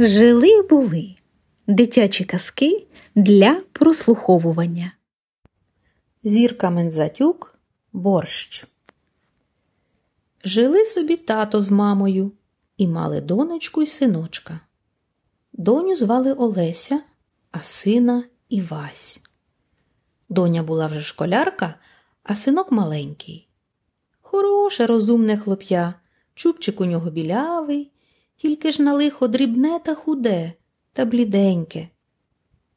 Жили були дитячі казки для прослуховування. Зірка Мензатюк борщ. Жили собі тато з мамою і мали донечку й синочка. Доню звали Олеся, а сина Івась. Доня була вже школярка, а синок маленький. Хороше, розумне хлоп'я, чубчик у нього білявий, тільки ж на лихо дрібне та худе та бліденьке.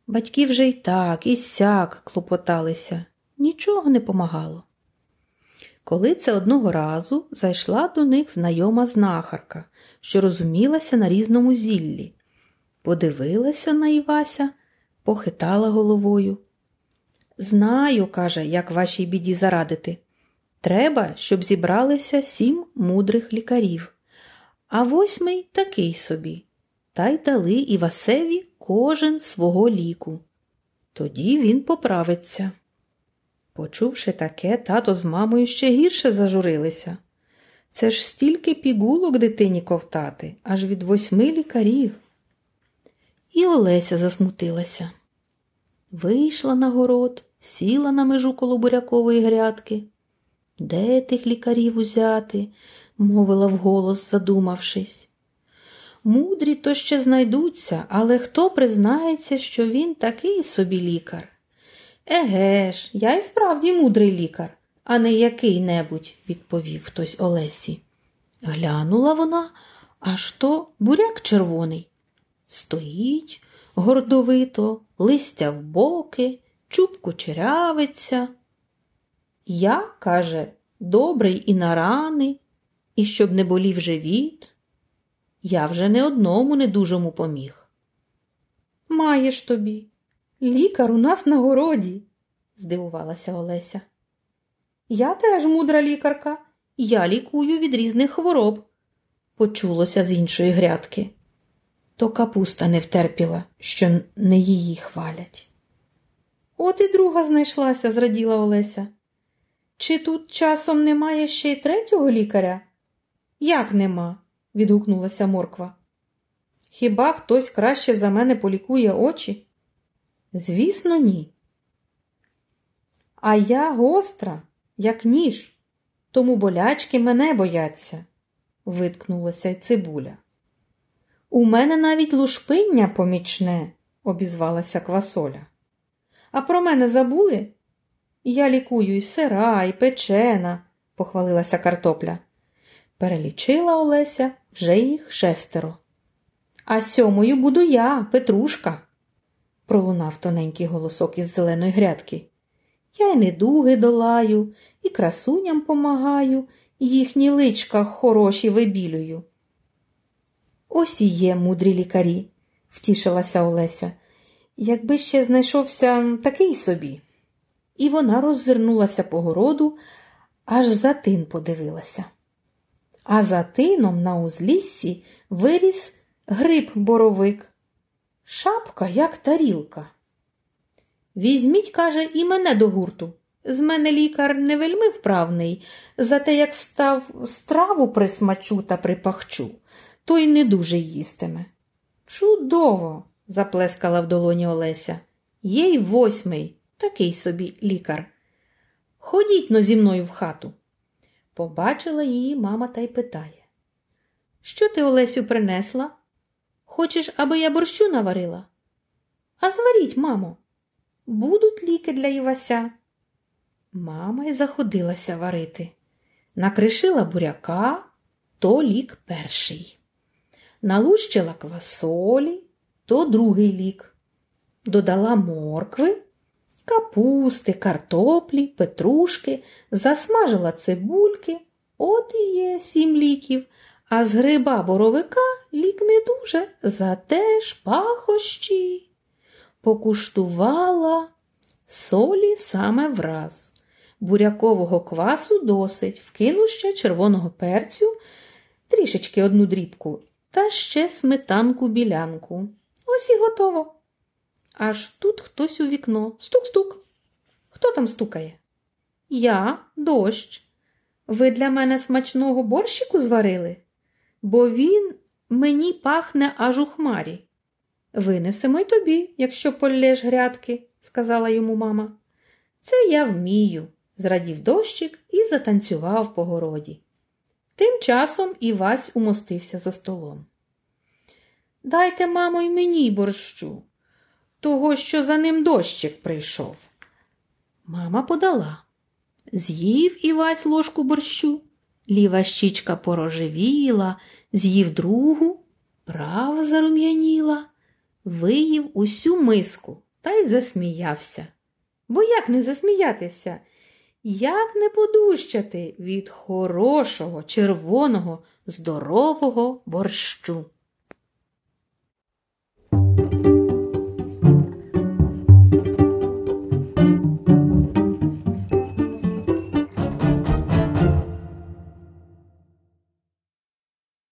Батьки вже й так, і сяк клопоталися, нічого не помагало. Коли це одного разу зайшла до них знайома знахарка, що розумілася на різному зіллі, подивилася на Івася, похитала головою. Знаю, каже, як вашій біді зарадити. Треба, щоб зібралися сім мудрих лікарів, а восьмий такий собі, та й дали Івасеві кожен свого ліку. Тоді він поправиться. Почувши таке, тато з мамою ще гірше зажурилися. Це ж стільки пігулок дитині ковтати, аж від восьми лікарів. І Олеся засмутилася. Вийшла на город, сіла на межу коло бурякової грядки. Де тих лікарів узяти? мовила вголос, задумавшись. Мудрі то ще знайдуться, але хто признається, що він такий собі лікар? Еге ж, я й справді мудрий лікар, а не який-небудь, відповів хтось Олесі. Глянула вона, аж то буряк червоний. Стоїть гордовито, листя в боки, чубку черявиться. Я, каже, добрий і на рани, і щоб не болів живіт. Я вже не одному недужому поміг. Маєш тобі, лікар у нас на городі, здивувалася Олеся. Я теж мудра лікарка, я лікую від різних хвороб, почулося з іншої грядки. То капуста не втерпіла, що не її хвалять. От і друга знайшлася, зраділа Олеся. Чи тут часом немає ще й третього лікаря? Як нема? відгукнулася морква. Хіба хтось краще за мене полікує очі? Звісно, ні. А я гостра, як ніж, тому болячки мене бояться, виткнулася й цибуля. У мене навіть лушпиння помічне, обізвалася квасоля. А про мене забули? Я лікую і сира, і печена, похвалилася картопля. Перелічила Олеся вже їх шестеро. А сьомою буду я, Петрушка, пролунав тоненький голосок із зеленої грядки. Я й недуги долаю, і красуням помагаю, і їхні личка хороші вибілюю. Ось і є мудрі лікарі, втішилася Олеся. Якби ще знайшовся такий собі. І вона роззирнулася по городу, аж за тин подивилася. А за тином на узліссі виріс гриб боровик. Шапка, як тарілка. Візьміть, каже, і мене до гурту. З мене лікар не вельми вправний, зате як став страву присмачу та припахчу, то й не дуже їстиме. Чудово! заплескала в долоні Олеся. Є й восьмий, такий собі лікар. Ходіть но зі мною в хату. Побачила її мама та й питає. Що ти, Олесю, принесла? Хочеш, аби я борщу наварила? А зваріть, мамо, будуть ліки для Івася. Мама й заходилася варити. Накришила буряка, то лік перший. Налущила квасолі, то другий лік. Додала моркви, капусти, картоплі, петрушки, засмажила цибульки, от і є сім ліків, а з гриба боровика лік не дуже, зате ж пахощі. Покуштувала солі саме враз. Бурякового квасу досить, вкину ще червоного перцю, трішечки одну дрібку, та ще сметанку білянку. Ось і готово. Аж тут хтось у вікно. Стук-стук. Хто там стукає? Я, дощ. Ви для мене смачного борщику зварили? Бо він Мені пахне аж у хмарі. Винесемо й тобі, якщо поллєш грядки, сказала йому мама. Це я вмію, зрадів дощик і затанцював по городі. Тим часом Івась умостився за столом. Дайте, мамо, й мені борщу, того, що за ним дощик прийшов. Мама подала. З'їв Івась ложку борщу, ліва щічка порожевіла, з'їв другу, права зарум'яніла, виїв усю миску та й засміявся. Бо як не засміятися? Як не подущати від хорошого, червоного, здорового борщу?